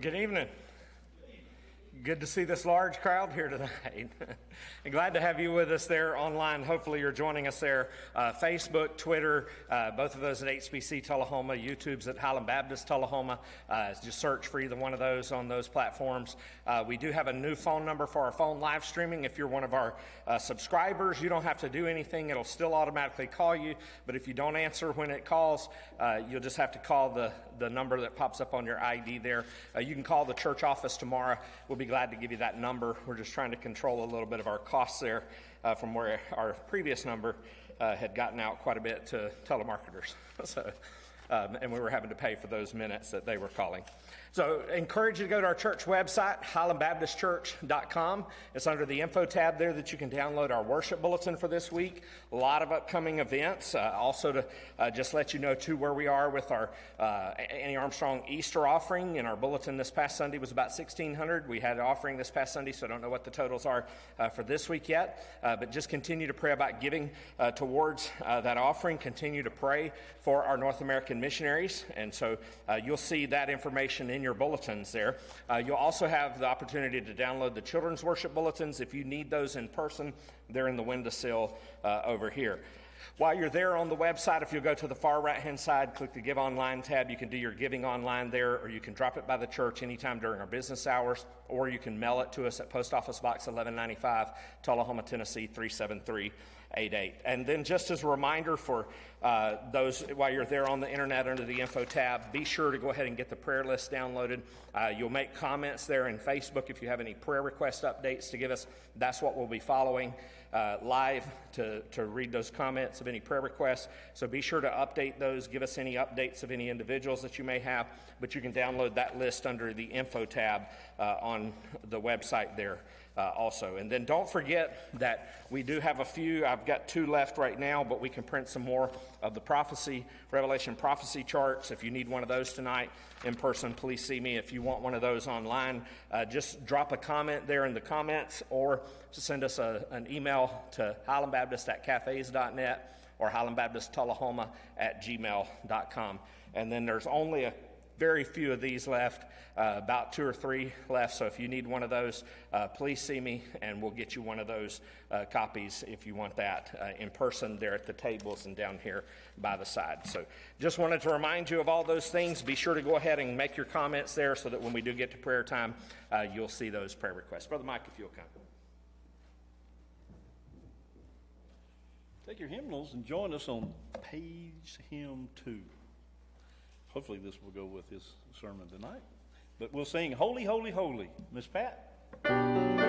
Well, good evening. Good to see this large crowd here tonight. and glad to have you with us there online. Hopefully, you're joining us there. Uh, Facebook, Twitter, uh, both of those at HBC Tullahoma, YouTube's at Highland Baptist Tullahoma. Uh, just search for either one of those on those platforms. Uh, we do have a new phone number for our phone live streaming. If you're one of our uh, subscribers, you don't have to do anything, it'll still automatically call you. But if you don't answer when it calls, uh, you'll just have to call the, the number that pops up on your ID there. you can call the church office tomorrow. We'll be glad to give you that number. We're just trying to control a little bit of our costs there uh, from where our previous number uh, had gotten out quite a bit to telemarketers. so, um, and we were having to pay for those minutes that they were calling. So I encourage you to go to our church website, highlandbaptistchurch.com. It's under the info tab there that you can download our worship bulletin for this week. A lot of upcoming events. Uh, also to uh, just let you know too where we are with our uh, Annie Armstrong Easter offering. In our bulletin this past Sunday was about 1,600. We had an offering this past Sunday, so I don't know what the totals are uh, for this week yet. Uh, but just continue to pray about giving uh, towards that offering. Continue to pray for our North American missionaries. And so you'll see that information in in your bulletins there. Uh, you'll also have the opportunity to download the children's worship bulletins. If you need those in person, they're in the windowsill uh, over here. While you're there on the website, if you'll go to the far right hand side, click the Give Online tab, you can do your giving online there, or you can drop it by the church anytime during our business hours, or you can mail it to us at Post Office Box 1195, Tullahoma, Tennessee 373. 88. And then, just as a reminder for uh, those while you're there on the internet under the info tab, be sure to go ahead and get the prayer list downloaded. Uh, you'll make comments there in Facebook if you have any prayer request updates to give us. That's what we'll be following uh, live to, to read those comments of any prayer requests. So be sure to update those. Give us any updates of any individuals that you may have. But you can download that list under the info tab uh, on the website there uh, also. And then don't forget that we do have a few, I've got two left right now, but we can print some more of the prophecy, Revelation prophecy charts. If you need one of those tonight in person, please see me. If you want one of those online, uh, just drop a comment there in the comments or send us a, an email to highlandbaptist at or highlandbaptisttullahoma at gmail.com. And then there's only a very few of these left, uh, about two or three left. So if you need one of those, uh, please see me and we'll get you one of those uh, copies if you want that uh, in person there at the tables and down here by the side. So just wanted to remind you of all those things. Be sure to go ahead and make your comments there so that when we do get to prayer time, uh, you'll see those prayer requests. Brother Mike, if you'll come. Take your hymnals and join us on page hymn two. Hopefully, this will go with his sermon tonight. But we'll sing Holy, Holy, Holy. Miss Pat?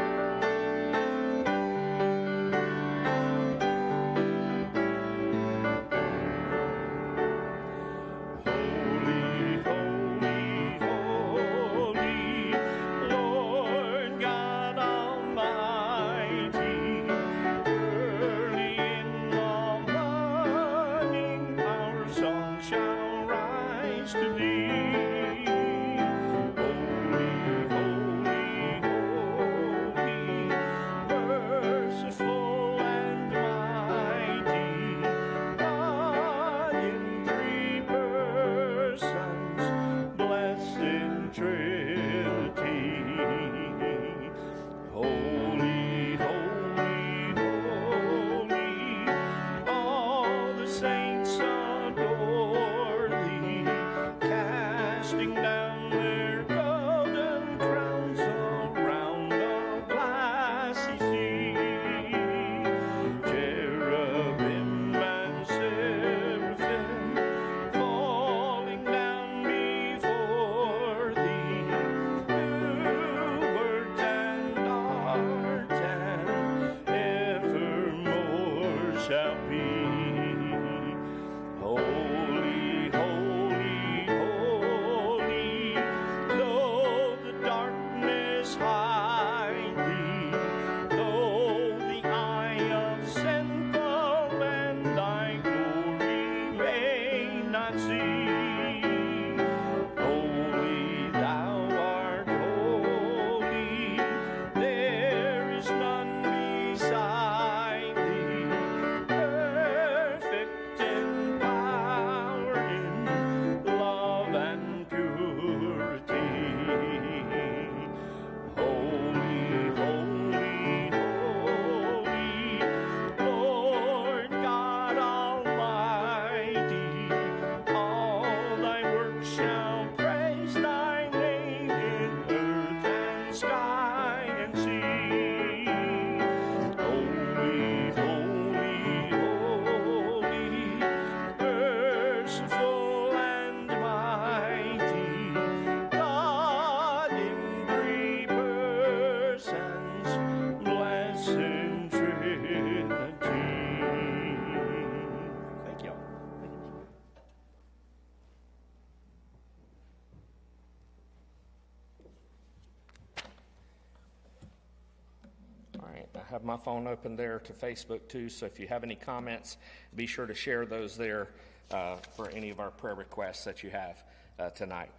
Phone open there to Facebook too. So if you have any comments, be sure to share those there uh, for any of our prayer requests that you have uh, tonight.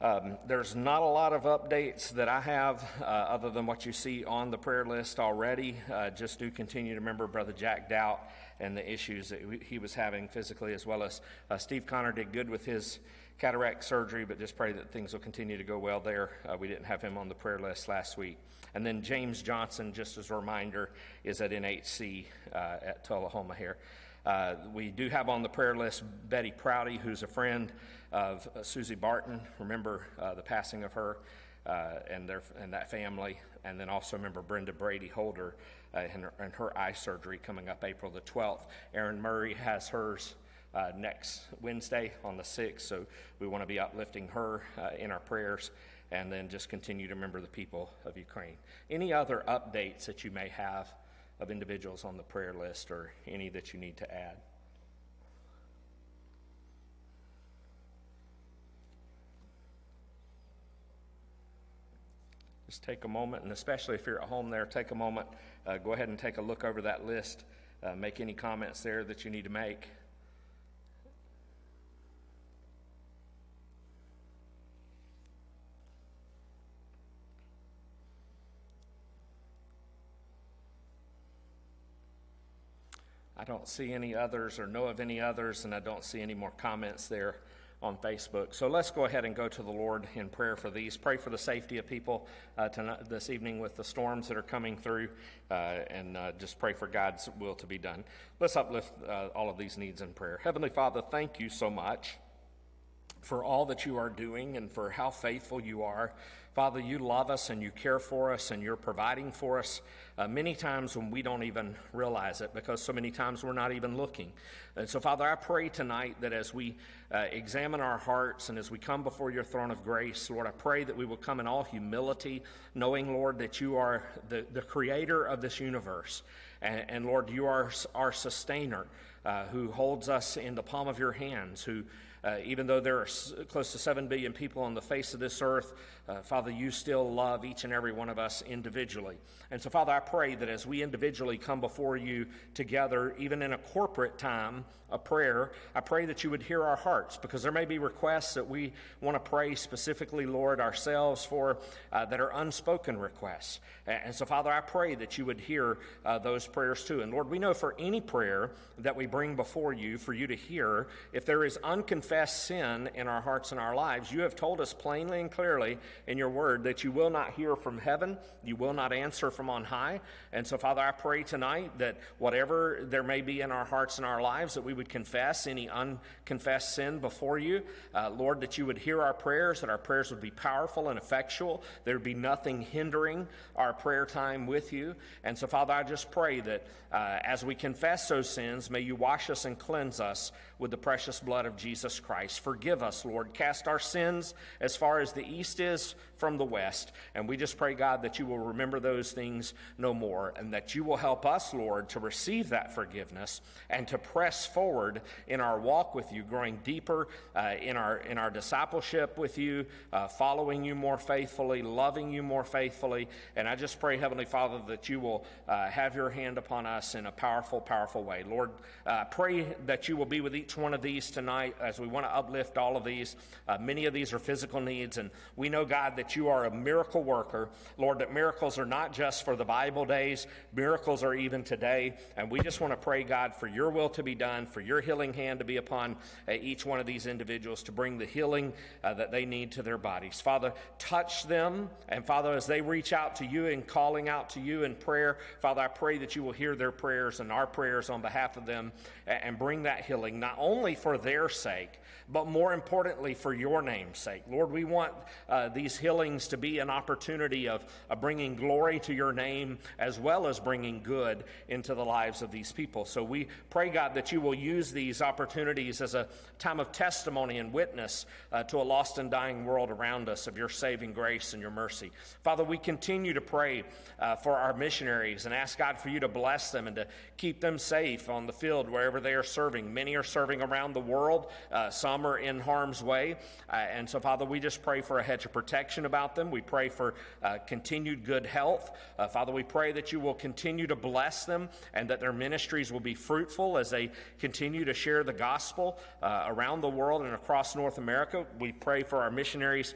Um, there's not a lot of updates that I have uh, other than what you see on the prayer list already. Uh, just do continue to remember Brother Jack Doubt and the issues that he was having physically, as well as uh, Steve Connor did good with his cataract surgery, but just pray that things will continue to go well there. Uh, we didn't have him on the prayer list last week. And then James Johnson, just as a reminder, is at NHC uh, at Tullahoma here. Uh, we do have on the prayer list Betty Prouty, who's a friend of uh, Susie Barton. Remember uh, the passing of her uh, and, their, and that family. And then also remember Brenda Brady Holder and her, and, her, eye surgery coming up April the 12th. Erin Murray has hers uh, next Wednesday on the 6th. So we want to be uplifting her uh, in our prayers and then just continue to remember the people of Ukraine. Any other updates that you may have of individuals on the prayer list or any that you need to add? Just take a moment, and especially if you're at home there, take a moment, uh, go ahead and take a look over that list. Uh, make any comments there that you need to make. I don't see any others or know of any others, and I don't see any more comments there on Facebook. So let's go ahead and go to the Lord in prayer for these. Pray for the safety of people uh, tonight, this evening with the storms that are coming through, uh, and uh, just pray for God's will to be done. Let's uplift uh, all of these needs in prayer. Heavenly Father, thank you so much for all that you are doing and for how faithful you are. Father, you love us and you care for us and you're providing for us uh, many times when we don't even realize it because so many times we're not even looking. And so, Father, I pray tonight that as we uh, examine our hearts and as we come before your throne of grace, Lord, I pray that we will come in all humility, knowing, Lord, that you are the, the creator of this universe. And, and Lord, you are our sustainer uh, who holds us in the palm of your hands, who uh, even though there are close to 7 billion people on the face of this earth, uh, Father, you still love each and every one of us individually. And so, Father, I pray that as we individually come before you together, even in a corporate time of prayer, I pray that you would hear our hearts because there may be requests that we want to pray specifically, Lord, ourselves for uh, that are unspoken requests. And so, Father, I pray that you would hear uh, those prayers too. And Lord, we know for any prayer that we bring before you, for you to hear, if there is unconfessed sin in our hearts and our lives, you have told us plainly and clearly in your word that you will not hear from heaven, you will not answer from on high. And so, Father, I pray tonight that whatever there may be in our hearts and our lives, that we would confess any unconfessed sin before you. Uh, Lord, that you would hear our prayers, that our prayers would be powerful and effectual. There would be nothing hindering our prayer time with you. And so, Father, I just pray that uh, as we confess those sins, may you wash us and cleanse us with the precious blood of Jesus Christ. Forgive us, Lord. Cast our sins as far as the east is from the west. And we just pray, God, that you will remember those things no more and that you will help us, Lord, to receive that forgiveness and to press forward in our walk with you, growing deeper uh, in, our, in our discipleship with you, uh, following you more faithfully, loving you more faithfully. And I just pray, Heavenly Father, that you will uh, have your hand upon us in a powerful, powerful way. Lord, uh, pray that you will be with each one of these tonight as we want to uplift all of these. Uh, many of these are physical needs, and we know, God, that you are a miracle worker. Lord, that miracles are not just for the Bible days, miracles are even today. And we just want to pray, God, for your will to be done, for your healing hand to be upon uh, each one of these individuals to bring the healing uh, that they need to their bodies. Father, touch them. And Father, as they reach out to you and calling out to you in prayer, Father, I pray that you will hear their prayers and our prayers on behalf of them and bring that healing, not only for their sake, but more importantly, for your name's sake. Lord, we want uh, these to be an opportunity of, of bringing glory to your name as well as bringing good into the lives of these people. So we pray, God, that you will use these opportunities as a time of testimony and witness uh, to a lost and dying world around us of your saving grace and your mercy. Father, we continue to pray uh, for our missionaries and ask God for you to bless them and to keep them safe on the field wherever they are serving. Many are serving serving around the world. Uh, some are in harm's way. Uh, and so, Father, we just pray for a hedge of protection about them. We pray for uh, continued good health. Uh, Father, we pray that you will continue to bless them and that their ministries will be fruitful as they continue to share the gospel uh, around the world and across North America. We pray for our missionaries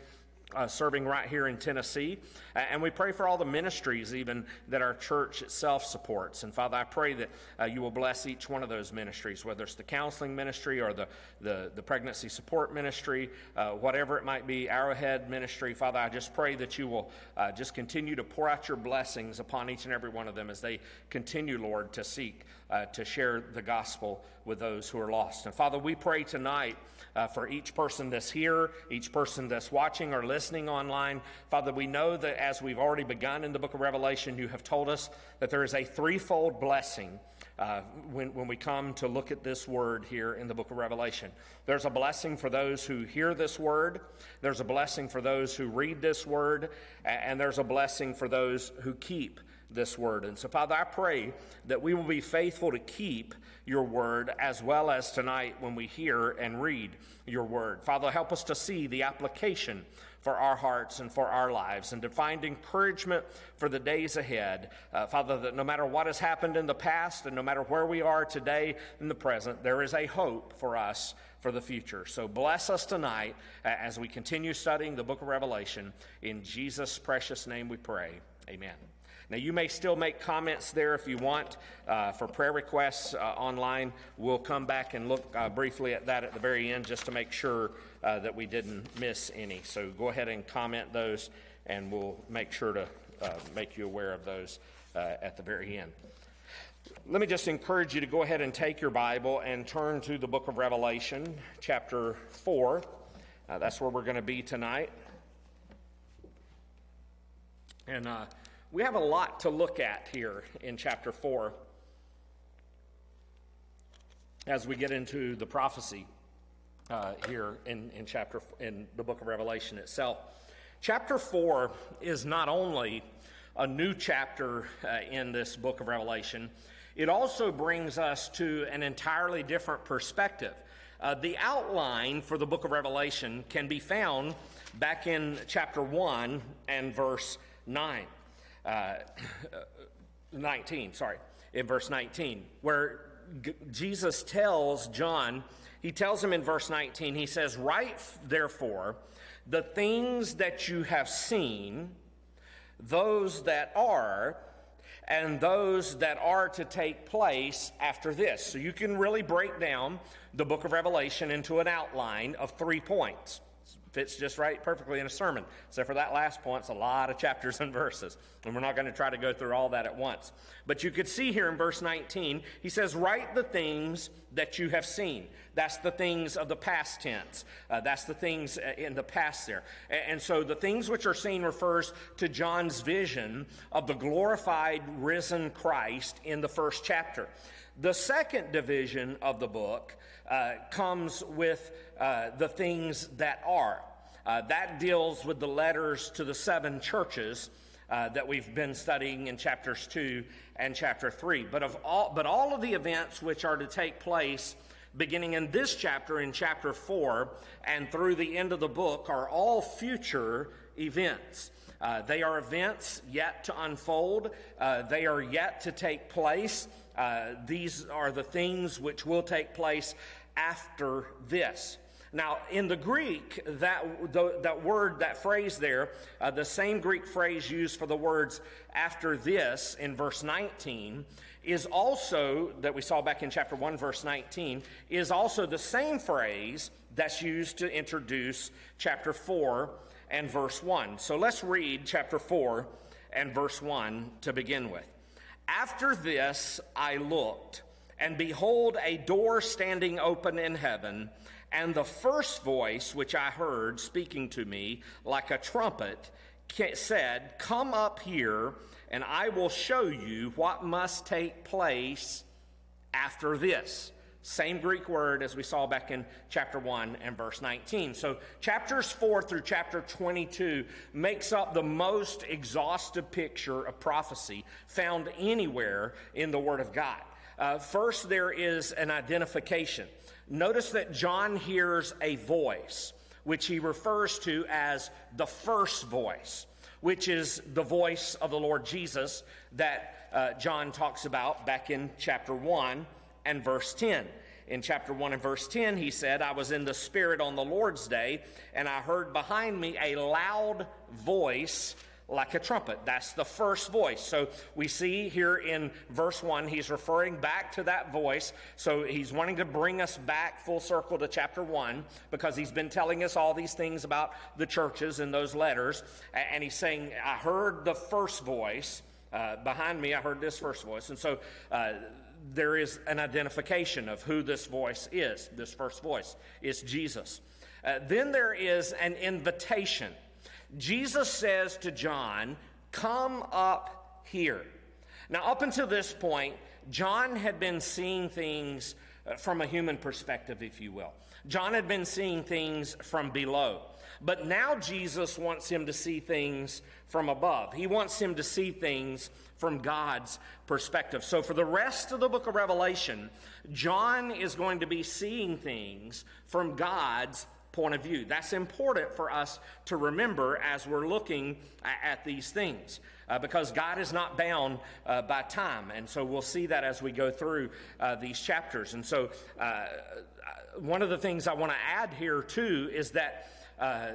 uh, serving right here in Tennessee. And we pray for all the ministries, even that our church itself supports. And Father, I pray that uh, you will bless each one of those ministries, whether it's the counseling ministry or the, the, the pregnancy support ministry, uh, whatever it might be, Arrowhead ministry. Father, I just pray that you will uh, just continue to pour out your blessings upon each and every one of them as they continue, Lord, to seek uh, to share the gospel with those who are lost. And Father, we pray tonight uh, for each person that's here, each person that's watching or listening online. Father, we know that as we've already begun in the book of Revelation, you have told us that there is a threefold blessing. Uh, when, when we come to look at this word here in the book of Revelation. There's a blessing for those who hear this word, there's a blessing for those who read this word, and there's a blessing for those who keep this word. And so, Father, I pray that we will be faithful to keep your word as well as tonight when we hear and read your word. Father, help us to see the application for our hearts and for our lives and to find encouragement for the days ahead. Uh, Father, that no matter what has happened in the past and no matter where we are today in the present, there is a hope for us for the future. So bless us tonight as we continue studying the book of Revelation. In Jesus' precious name we pray. Amen. Now, you may still make comments there if you want uh, for prayer requests uh, online. We'll come back and look uh, briefly at that at the very end just to make sure uh, that we didn't miss any. So go ahead and comment those, and we'll make sure to uh, make you aware of those uh, at the very end. Let me just encourage you to go ahead and take your Bible and turn to the book of Revelation, chapter 4. that's where we're going to be tonight. And we have a lot to look at here in chapter 4 as we get into the prophecy uh, here in, in chapter in the book of revelation itself. Chapter 4 is not only a new chapter uh, in this book of revelation it also brings us to an entirely different perspective. Uh, the outline for the book of revelation can be found back in chapter 1 and verse 9 uh, 19, sorry, in verse 19, where G- Jesus tells John, he tells him in verse 19, he says, Write therefore the things that you have seen, those that are, and those that are to take place after this. So you can really break down the book of Revelation into an outline of three points fits just right perfectly in a sermon. So for that last point, it's a lot of chapters and verses. And we're not going to try to go through all that at once. But you could see here in verse 19, he says, Write the things that you have seen. That's the things of the past tense. Uh, that's the things uh, in the past there. And so the things which are seen refers to John's vision of the glorified, risen Christ in the first chapter. The second division of the book uh, comes with uh, the things that are. Uh, that deals with the letters to the seven churches uh, that we've been studying in chapters 2 and chapter 3. But, of all, but all of the events which are to take place beginning in this chapter, in chapter 4, and through the end of the book, are all future events. Uh, they are events yet to unfold, uh, they are yet to take place. Uh, these are the things which will take place after this. Now, in the Greek, that, the, that word, that phrase there, uh, the same Greek phrase used for the words after this in verse 19, is also, that we saw back in chapter 1, verse 19, is also the same phrase that's used to introduce chapter 4 and verse 1. So let's read chapter 4 and verse 1 to begin with. After this I looked, and behold, a door standing open in heaven, and the first voice which I heard speaking to me like a trumpet said, Come up here, and I will show you what must take place after this. Same Greek word as we saw back in chapter 1 and verse 19. So, chapters 4 through chapter 22 makes up the most exhaustive picture of prophecy found anywhere in the Word of God. Uh, first, there is an identification. Notice that John hears a voice, which he refers to as the first voice, which is the voice of the Lord Jesus that uh, John talks about back in chapter 1 and verse 10. In chapter 1 and verse 10, he said, I was in the Spirit on the Lord's day, and I heard behind me a loud voice like a trumpet. That's the first voice. So we see here in verse 1, he's referring back to that voice. So he's wanting to bring us back full circle to chapter 1 because he's been telling us all these things about the churches in those letters. And he's saying, I heard the first voice. Uh, behind me, I heard this first voice. And so uh, there is an identification of who this voice is. This first voice is Jesus. Uh, then there is an invitation. Jesus says to John, Come up here. Now, up until this point, John had been seeing things uh, from a human perspective, if you will. John had been seeing things from below. But now Jesus wants him to see things from above. He wants him to see things from God's perspective. So, for the rest of the book of Revelation, John is going to be seeing things from God's point of view. That's important for us to remember as we're looking at these things. Uh, because God is not bound uh, by time. And so we'll see that as we go through uh, these chapters. And so, uh, one of the things I want to add here, too, is that uh,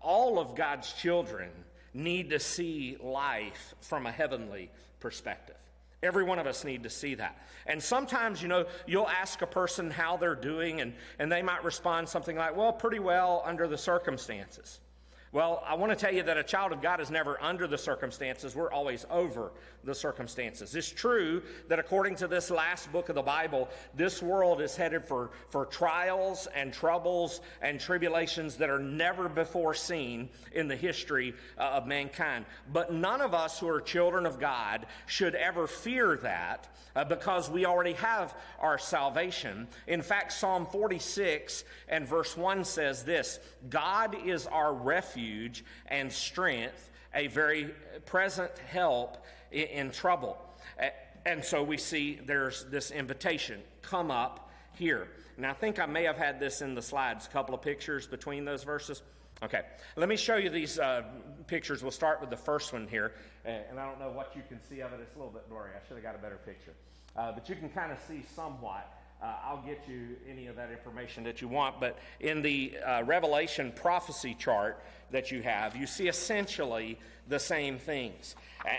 all of God's children need to see life from a heavenly perspective. Every one of us need to see that. And sometimes, you know, you'll ask a person how they're doing, and, and they might respond something like, well, pretty well under the circumstances. Well, I want to tell you that a child of God is never under the circumstances. We're always over the circumstances. It's true that according to this last book of the Bible, this world is headed for, for trials and troubles and tribulations that are never before seen in the history uh, of mankind. But none of us who are children of God should ever fear that uh, because we already have our salvation. In fact, Psalm 46 and verse 1 says this God is our refuge and strength, a very present help in, trouble. And so we see there's this invitation come up here. And I think I may have had this in the slides, a couple of pictures between those verses. Okay, let me show you these uh, pictures. We'll start with the first one here. And I don't know what you can see of it. It's a little bit blurry. I should have got a better picture. Uh, but you can kind of see somewhat. Uh, I'll get you any of that information that you want. But in the uh, Revelation prophecy chart that you have, you see essentially the same things.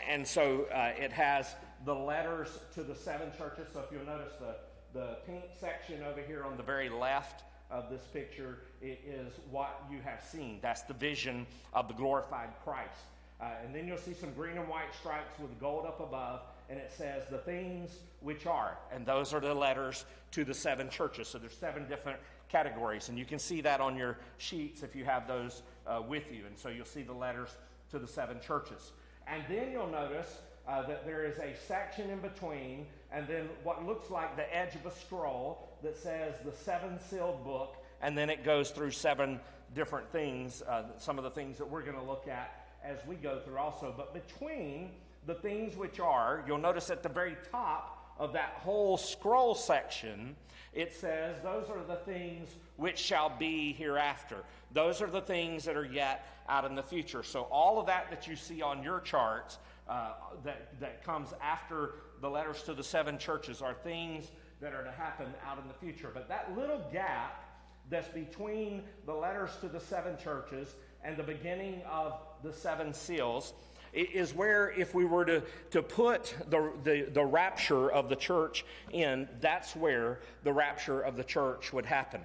And so uh, it has the letters to the seven churches. So if you'll notice the, the pink section over here on the very left of this picture it is what you have seen. That's the vision of the glorified Christ. Uh, and then you'll see some green and white stripes with gold up above, and it says the things which are. And those are the letters to the seven churches. So there's seven different categories, and you can see that on your sheets if you have those uh, with you. And so you'll see the letters to the seven churches. And then you'll notice uh, that there is a section in between, and then what looks like the edge of a scroll that says the seven sealed book, and then it goes through seven different things, uh, some of the things that we're going to look at as we go through also. But between the things which are, you'll notice at the very top of that whole scroll section, it says, Those are the things which shall be hereafter. Those are the things that are yet out in the future. So, all of that that you see on your charts uh, that, that comes after the letters to the seven churches are things that are to happen out in the future. But that little gap that's between the letters to the seven churches and the beginning of the seven seals is where if we were to, to put the, the, the rapture of the church in, that's where the rapture of the church would happen.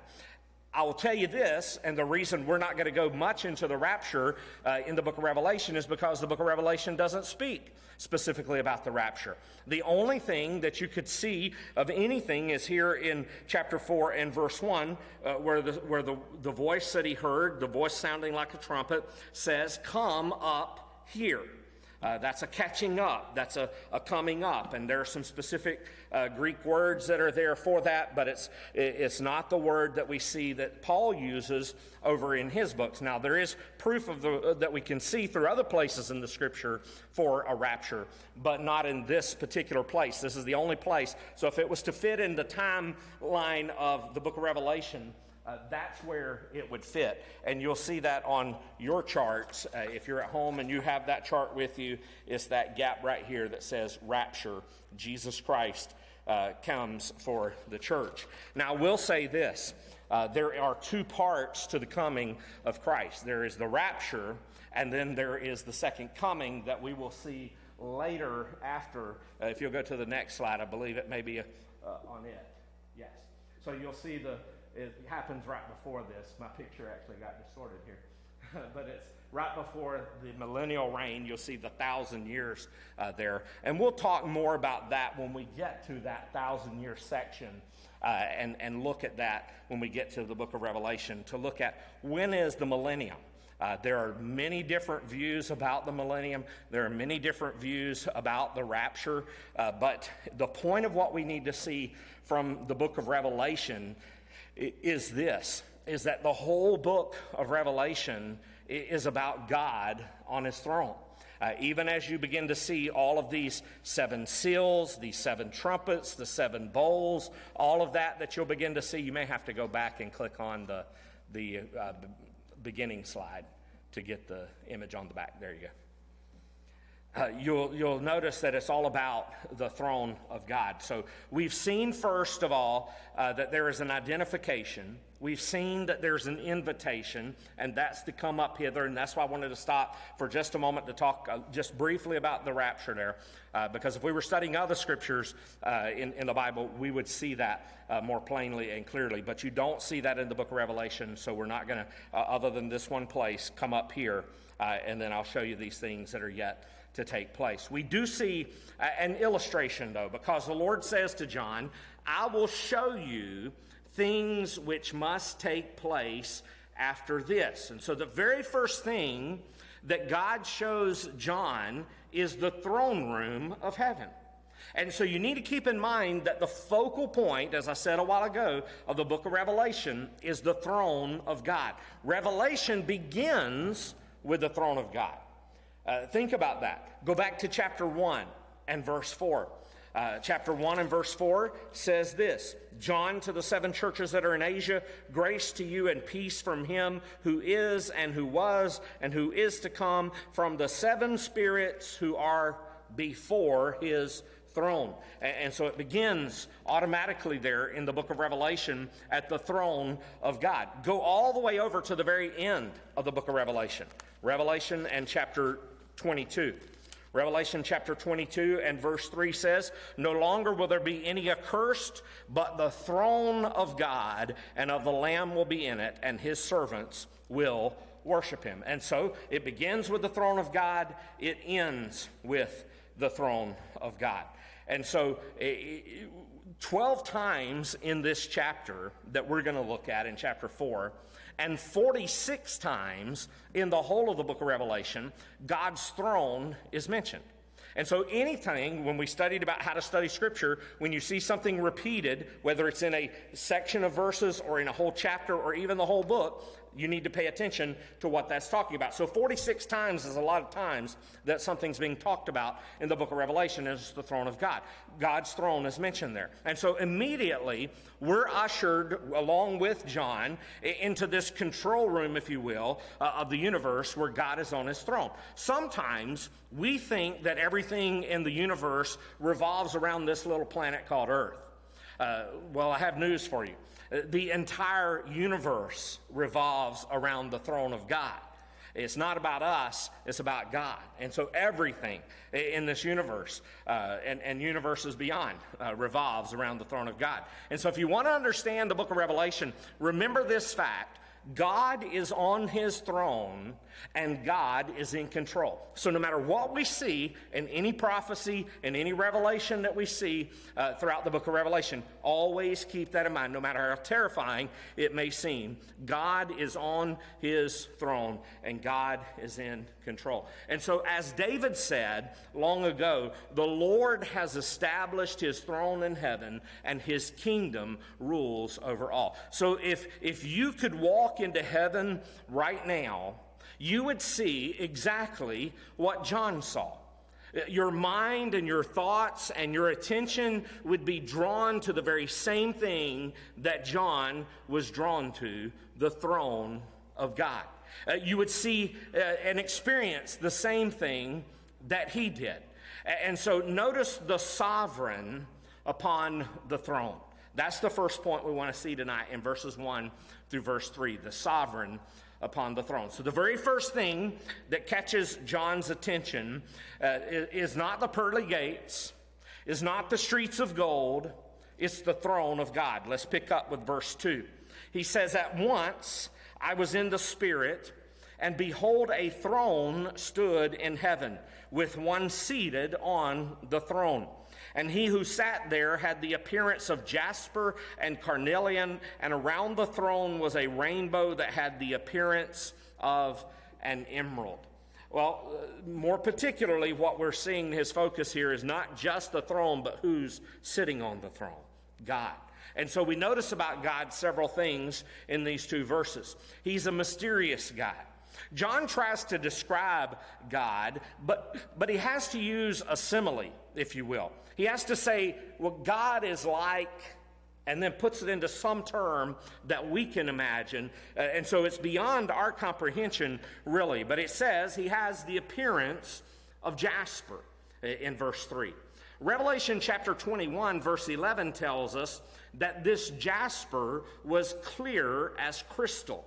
I will tell you this, and the reason we're not going to go much into the rapture uh, in the book of Revelation is because the book of Revelation doesn't speak specifically about the rapture. The only thing that you could see of anything is here in chapter 4 and verse 1, uh, where, the, where the, the voice that he heard, the voice sounding like a trumpet, says, Come up here. Uh, that's a catching up. That's a, a, coming up. And there are some specific uh, Greek words that are there for that, but it's, it's not the word that we see that Paul uses over in his books. Now, there is proof of the, uh, that we can see through other places in the scripture for a rapture, but not in this particular place. This is the only place. So, if it was to fit in the timeline of the book of Revelation, uh, that's where it would fit. And you'll see that on your charts. Uh, if you're at home and you have that chart with you, it's that gap right here that says rapture. Jesus Christ uh, comes for the church. Now, I will say this uh, there are two parts to the coming of Christ there is the rapture, and then there is the second coming that we will see later after. Uh, if you'll go to the next slide, I believe it may be uh, on it. Yes. So you'll see the it happens right before this. My picture actually got distorted here. but it's right before the millennial reign. You'll see the thousand years uh, there. And we'll talk more about that when we get to that thousand year section uh, and, and look at that when we get to the book of Revelation to look at when is the millennium. Uh, there are many different views about the millennium. There are many different views about the rapture. Uh, but the point of what we need to see from the book of Revelation is this is that the whole book of Revelation is about God on his throne. Uh, even as you begin to see all of these seven seals, these seven trumpets, the seven bowls, all of that that you'll begin to see, you may have to go back and click on the, the uh, beginning slide to get the image on the back. There you go uh, you'll, you'll notice that it's all about the throne of God. So we've seen, first of all, uh, that there is an identification. We've seen that there's an invitation, and that's to come up hither. And that's why I wanted to stop for just a moment to talk uh, just briefly about the rapture there. Uh, because if we were studying other scriptures uh, in, in the Bible, we would see that more plainly and clearly. But you don't see that in the book of Revelation, so we're not going to, other than this one place, come up here. and then I'll show you these things that are yet to take place. We do see an illustration, though, because the Lord says to John, I will show you things which must take place after this. And so the very first thing that God shows John is the throne room of heaven. And so you need to keep in mind that the focal point, as I said a while ago, of the book of Revelation is the throne of God. Revelation begins with the throne of God. Uh, think about that. Go back to chapter 1 and verse 4. Uh, chapter 1 and verse 4 says this John to the seven churches that are in Asia, grace to you and peace from him who is and who was and who is to come, from the seven spirits who are before his throne. And, and so it begins automatically there in the book of Revelation at the throne of God. Go all the way over to the very end of the book of Revelation. Revelation and chapter 22. Revelation chapter 22 and verse 3 says, No longer will there be any accursed, but the throne of God and of the Lamb will be in it, and his servants will worship him. And so it begins with the throne of God, it ends with the throne of God. And so, 12 times in this chapter that we're going to look at in chapter 4, and 46 times in the whole of the book of Revelation, God's throne is mentioned. And so, anything, when we studied about how to study Scripture, when you see something repeated, whether it's in a section of verses or in a whole chapter or even the whole book, you need to pay attention to what that's talking about. So 46 times is a lot of times that something's being talked about in the book of Revelation as the throne of God. God's throne is mentioned there. And so immediately we're ushered along with John into this control room, if you will, uh, of the universe where God is on his throne. Sometimes we think that everything in the universe revolves around this little planet called Earth. Uh, well, I have news for you the entire universe revolves around the throne of God. It's not about us, it's about God. And so everything in this universe uh, and, and, universes beyond uh, revolves around the throne of God. And so if you want to understand the book of Revelation, remember this fact God is on his throne and God is in control. So, no matter what we see in any prophecy and any revelation that we see uh, throughout the book of Revelation, always keep that in mind. No matter how terrifying it may seem, God is on his throne and God is in control. And so, as David said long ago, the Lord has established his throne in heaven and his kingdom rules over all. So, if, if you could walk into heaven right now, you would see exactly what John saw. Your mind and your thoughts and your attention would be drawn to the very same thing that John was drawn to the throne of God. Uh, you would see uh, and experience the same thing that he did. And so notice the sovereign upon the throne. That's the first point we want to see tonight in verses 1 through verse 3 the sovereign upon the throne. So, the very first thing that catches John's attention uh, is not the pearly gates, is not the streets of gold, it's the throne of God. Let's pick up with verse 2. He says, At once I was in the Spirit, and behold, a throne stood in heaven, with one seated on the throne. And he who sat there had the appearance of jasper and carnelian, and around the throne was a rainbow that had the appearance of an emerald. Well, uh, more particularly, what we're seeing his focus here is not just the throne, but who's sitting on the throne God. And so we notice about God several things in these two verses. He's a mysterious God. John tries to describe God, but, but he has to use a simile, if you will. He has to say what God is like and then puts it into some term that we can imagine. Uh, and so it's beyond our comprehension, really. But it says he has the appearance of jasper uh, in verse 3. Revelation chapter 21, verse 11 tells us that this jasper was clear as crystal.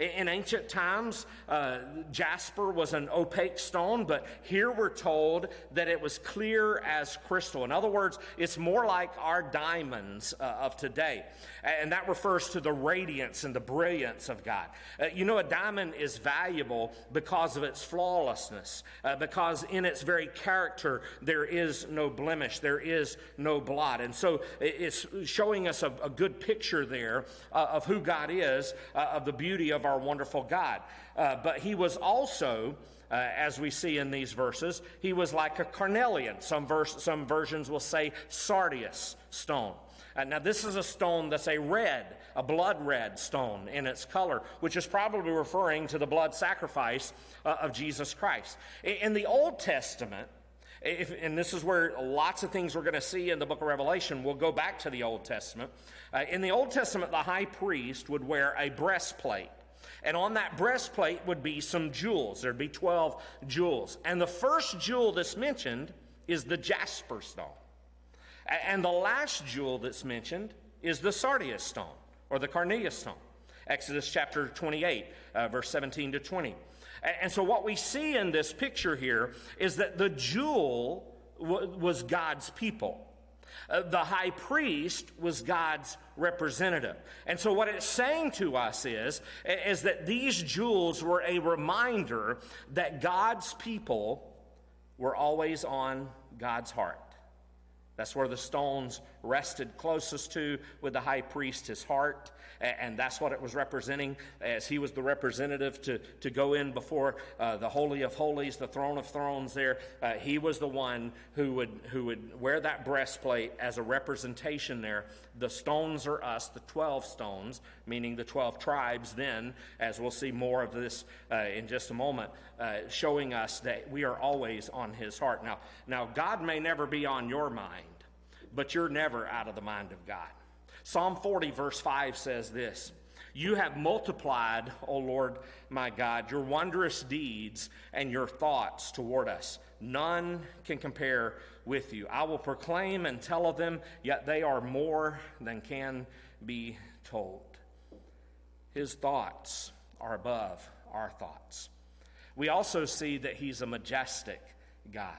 In ancient times, uh, jasper was an opaque stone, but here we're told that it was clear as crystal. In other words, it's more like our diamonds uh, of today. And that refers to the radiance and the brilliance of God. Uh, you know, a diamond is valuable because of its flawlessness, uh, because in its very character there is no blemish, there is no blot. And so it's showing us a, a good picture there uh, of who God is, uh, of the beauty of our wonderful God. Uh, but he was also. Uh, as we see in these verses, he was like a carnelian. Some, verse, some versions will say sardius stone. Uh, now, this is a stone that's a red, a blood red stone in its color, which is probably referring to the blood sacrifice uh, of Jesus Christ. In, in the Old Testament, if, and this is where lots of things we're going to see in the book of Revelation. We'll go back to the Old Testament. Uh, in the Old Testament, the high priest would wear a breastplate. And on that breastplate would be some jewels. There'd be 12 jewels. And the first jewel that's mentioned is the jasper stone. And the last jewel that's mentioned is the sardius stone or the carnelian stone. Exodus chapter 28, uh, verse 17 to 20. And so, what we see in this picture here is that the jewel w- was God's people. Uh, the high priest was God's representative. And so, what it's saying to us is, is that these jewels were a reminder that God's people were always on God's heart. That's where the stones rested closest to with the high priest, his heart. And that's what it was representing as he was the representative to, to go in before uh, the Holy of Holies, the throne of thrones there. Uh, he was the one who would, who would wear that breastplate as a representation there. The stones are us, the 12 stones, meaning the 12 tribes, then, as we'll see more of this uh, in just a moment, uh, showing us that we are always on his heart. Now, now, God may never be on your mind but you're never out of the mind of God. Psalm 40, verse 5 says this You have multiplied, O Lord my God, your wondrous deeds and your thoughts toward us. None can compare with you. I will proclaim and tell of them, yet they are more than can be told. His thoughts are above our thoughts. We also see that he's a majestic God.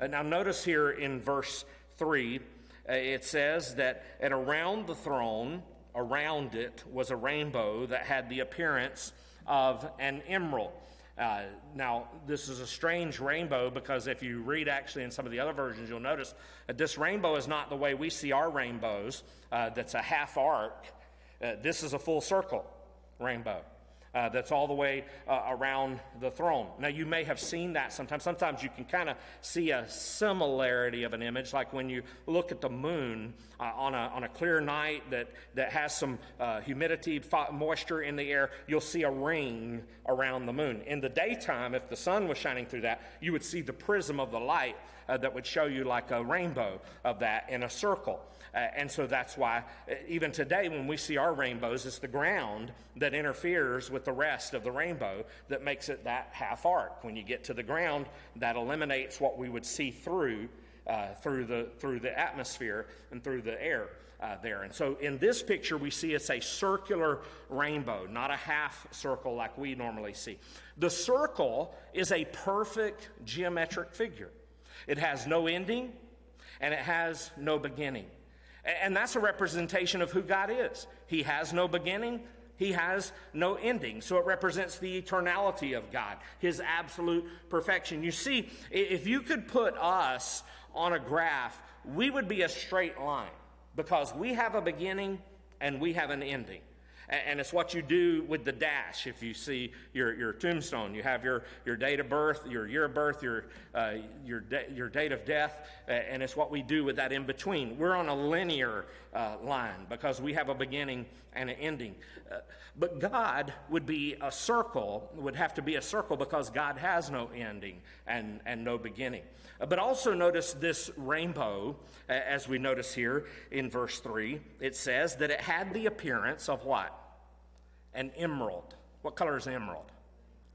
And now, notice here in verse 3 uh, it says that, and around the throne around it was a rainbow that had the appearance of an emerald. Uh, now, this is a strange rainbow because if you read actually in some of the other versions, you'll notice that this rainbow is not the way we see our rainbows, uh, that's a half arc. Uh, this is a full circle rainbow uh, that's all the way uh, around the throne. Now, you may have seen that sometimes. Sometimes you can kind of see a similarity of an image, like when you look at the moon uh, on, a, on a clear night that, that has some uh, humidity, moisture in the air, you'll see a ring around the moon. In the daytime, if the sun was shining through that, you would see the prism of the light uh, that would show you like a rainbow of that in a circle. Uh, and so that's why, uh, even today, when we see our rainbows, it's the ground that interferes with the rest of the rainbow that makes it that half arc. When you get to the ground, that eliminates what we would see through. Uh, through the through the atmosphere and through the air uh, there. And so in this picture, we see it's a circular rainbow, not a half circle like we normally see. The circle is a perfect geometric figure. It has no ending and it has no beginning. And that's a representation of who God is. He has no beginning, He has no ending. So it represents the eternality of God, His absolute perfection. You see, if you could put us on a graph, we would be a straight line because we have a beginning and we have an ending. And it's what you do with the dash. If you see your, your tombstone, you have your, your date of birth, your year of birth, your, uh, your, de- your date of death, and it's what we do with that in between. We're on a linear uh, line because we have a beginning and an ending. Uh, but God would be a circle, would have to be a circle because God has no ending and, and no beginning. Uh, but also notice this rainbow, as we notice here in verse 3. It says that it had the appearance of what? An emerald. What color is emerald?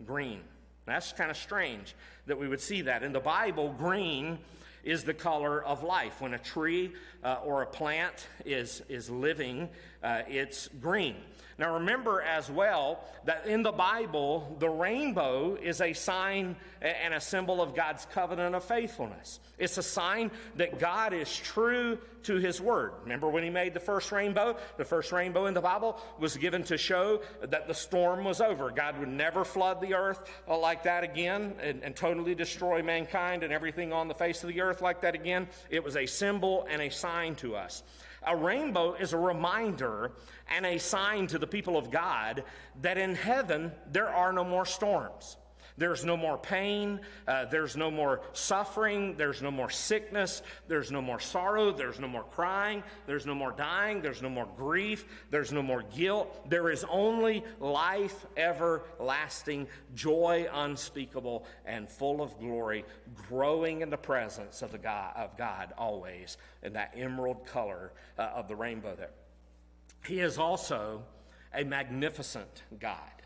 Green. That's kind of strange that we would see that. In the Bible, green is the color of life. When a tree uh, or a plant is, is living, uh, it's green. Now, remember as well that in the Bible, the rainbow is a sign and a symbol of God's covenant of faithfulness. It's a sign that God is true to his word. Remember when he made the first rainbow? The first rainbow in the Bible was given to show that the storm was over. God would never flood the earth uh, like that again and, and totally destroy mankind and everything on the face of the earth like that again. It was a symbol and a sign to us. A rainbow is a reminder and a sign to the people of God that in heaven there are no more storms. There's no more pain. Uh, there's no more suffering. There's no more sickness. There's no more sorrow. There's no more crying. There's no more dying. There's no more grief. There's no more guilt. There is only life everlasting, joy unspeakable and full of glory, growing in the presence of, the God, of God always in that emerald color uh, of the rainbow there. He is also a magnificent God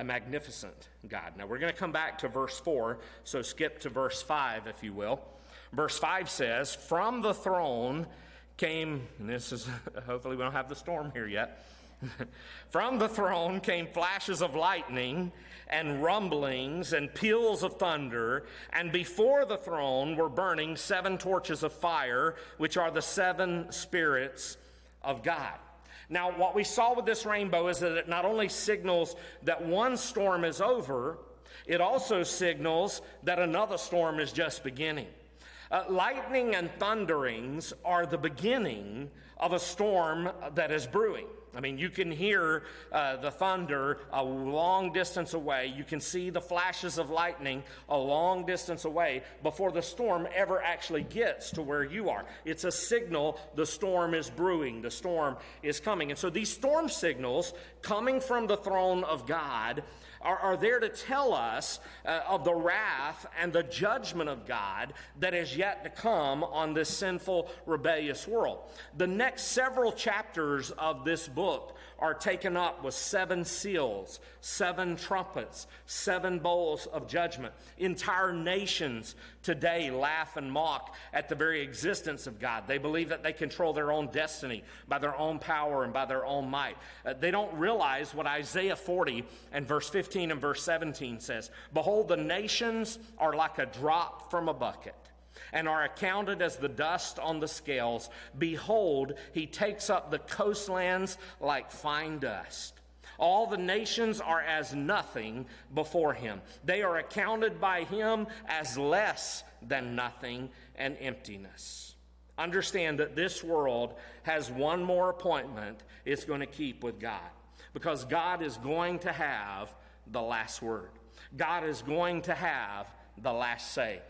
a magnificent God. Now we're going to come back to verse 4, so skip to verse 5, if you will. Verse 5 says, From the throne came, and this is, hopefully we don't have the storm here yet. From the throne came flashes of lightning and rumblings and peals of thunder, and before the throne were burning seven torches of fire, which are the seven spirits of God. Now, what we saw with this rainbow is that it not only signals that one storm is over, it also signals that another storm is just beginning. Uh, lightning and thunderings are the beginning of a storm that is brewing. I mean, you can hear uh, the thunder a long distance away. You can see the flashes of lightning a long distance away before the storm ever actually gets to where you are. It's a signal the storm is brewing, the storm is coming. And so these storm signals coming from the throne of God are, are there to tell us uh, of the wrath and the judgment of God that is yet to come on this sinful, rebellious world. The next several chapters of this book are taken up with seven seals, seven trumpets, seven bowls of judgment. Entire nations today laugh and mock at the very existence of God. They believe that they control their own destiny by their own power and by their own might. Uh, they don't realize what Isaiah 40 and verse 15 and verse 17 says Behold, the nations are like a drop from a bucket and are accounted as the dust on the scales. Behold, he takes up the coastlands like fine dust. All the nations are as nothing before him. They are accounted by him as less than nothing and emptiness. Understand that this world has one more appointment it's going to keep with God because God is going to have the last word. God is going to have the last say.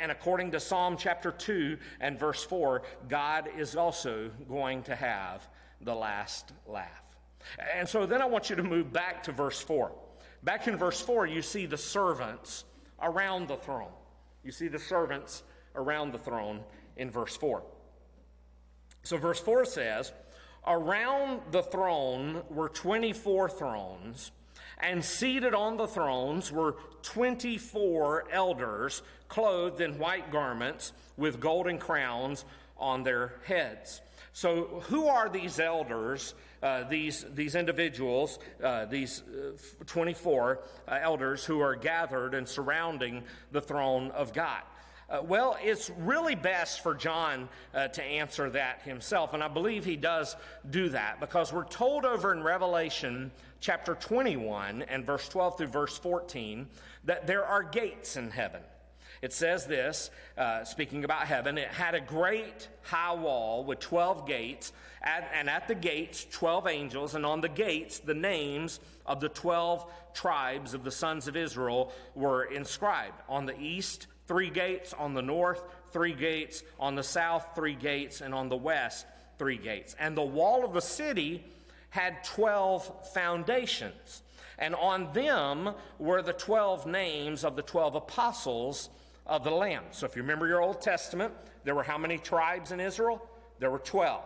And according to Psalm chapter 2 and verse 4, God is also going to have the last laugh. And so then I want you to move back to verse 4. Back in verse 4, you see the servants around the throne. You see the servants around the throne in verse 4. So verse 4 says, Around the throne were 24 thrones and seated on the thrones were 24 elders clothed in white garments with golden crowns on their heads. So, who are these elders, uh, these, these individuals, uh, these uh, 24 uh, elders who are gathered and surrounding the throne of God? Uh, well, it's really best for John uh, to answer that himself, and I believe he does do that because we're told over in Revelation chapter 21 and verse 12 through verse 14 that there are gates in heaven. It says this, uh, speaking about heaven, it had a great high wall with 12 gates, at, and at the gates, 12 angels, and on the gates, the names of the 12 tribes of the sons of Israel were inscribed. On the east, three gates, on the north, three gates, on the south, three gates, and on the west, three gates. And the wall of the city had 12 foundations, and on them were the 12 names of the 12 apostles of the Lamb. So if you remember your Old Testament, there were how many tribes in Israel? There were 12.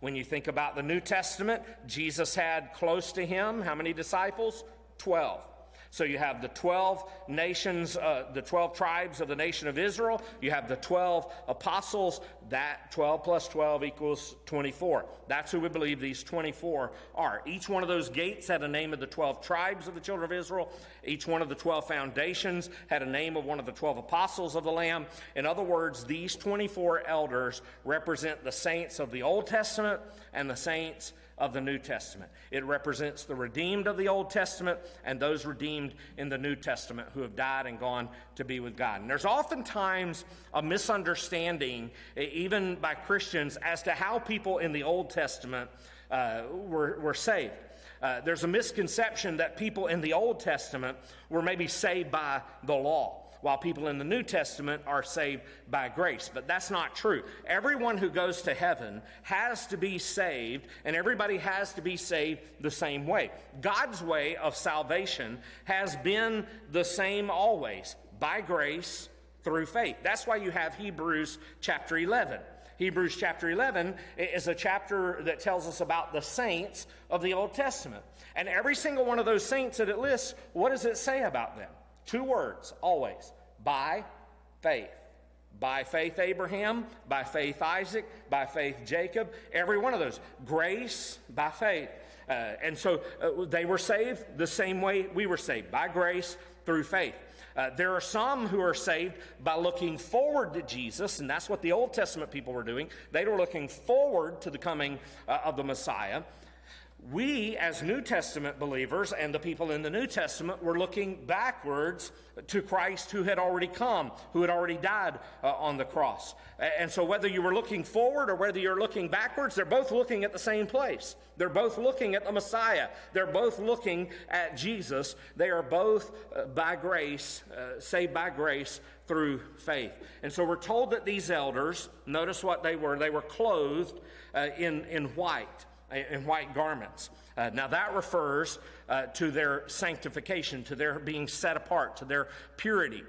When you think about the New Testament, Jesus had close to him how many disciples? 12. So you have the 12 nations, uh, the 12 tribes of the nation of Israel. You have the 12 apostles. That 12 plus 12 equals 24. That's who we believe these 24 are. Each one of those gates had a name of the 12 tribes of the children of Israel. Each one of the 12 foundations had a name of one of the 12 apostles of the Lamb. In other words, these 24 elders represent the saints of the Old Testament and the saints of the New Testament. It represents the redeemed of the Old Testament and those redeemed in the New Testament who have died and gone to be with God. And there's oftentimes a misunderstanding, even by Christians, as to how people in the Old Testament uh, were, were saved. Uh, there's a misconception that people in the Old Testament were maybe saved by the law while people in the New Testament are saved by grace. But that's not true. Everyone who goes to heaven has to be saved, and everybody has to be saved the same way. God's way of salvation has been the same always by grace through faith. That's why you have Hebrews chapter 11. Hebrews chapter 11 is a chapter that tells us about the saints of the Old Testament. And every single one of those saints that it lists, what does it say about them? Two words, always by faith. By faith, Abraham, by faith, Isaac, by faith, Jacob, every one of those. Grace by faith. Uh, and so uh, they were saved the same way we were saved, by grace through faith. Uh, there are some who are saved by looking forward to Jesus, and that's what the Old Testament people were doing. They were looking forward to the coming uh, of the Messiah we, as New Testament believers and the people in the New Testament, were looking backwards to Christ who had already come, who had already died uh, on the cross. And so, whether you were looking forward or whether you're looking backwards, they're both looking at the same place. They're both looking at the Messiah. They're both looking at Jesus. They are both uh, by grace, uh, saved by grace through faith. And so, we're told that these elders, notice what they were, they were clothed uh, in, in white in white garments. Uh, now, that refers uh, to their sanctification, to their being set apart, to their purity.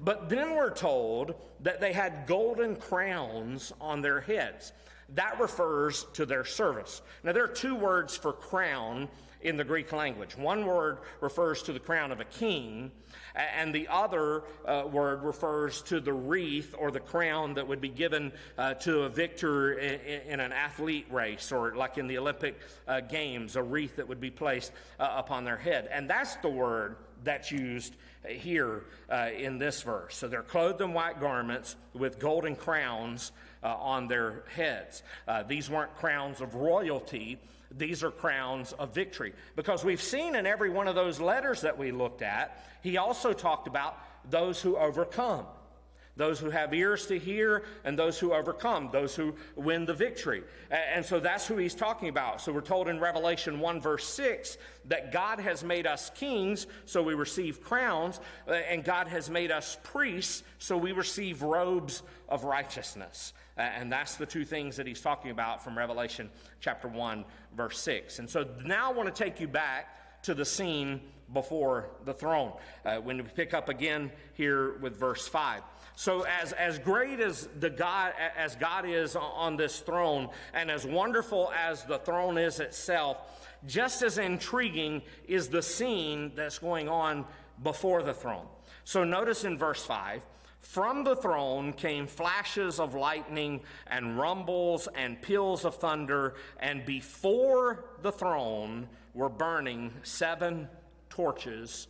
But then we're told that they had golden crowns on their heads. That refers to their service. Now, there are two words for crown in the Greek language. One word refers to the crown of a king, and the other uh, word refers to the wreath or the crown that would be given uh, to a victor in, in, an athlete race or like in the Olympic uh, Games, a wreath that would be placed uh, upon their head. And that's the word that's used here uh, in this verse. So they're clothed in white garments with golden crowns uh, on their heads. These weren't crowns of royalty, these are crowns of victory. Because we've seen in every one of those letters that we looked at, he also talked about those who overcome those who have ears to hear, and those who overcome, those who win the victory. And so that's who he's talking about. So we're told in Revelation 1, verse 6, that God has made us kings, so we receive crowns, uh, and God has made us priests, so we receive robes of righteousness. And that's the two things that he's talking about from Revelation chapter 1, verse 6. And so now I want to take you back to the scene before the throne. Uh, when we pick up again here with verse 5. So as, as great as the God as God is on this throne, and as wonderful as the throne is itself, just as intriguing is the scene that's going on before the throne. So notice in verse 5 from the throne came flashes of lightning and rumbles and peals of thunder, and before the throne were burning seven torches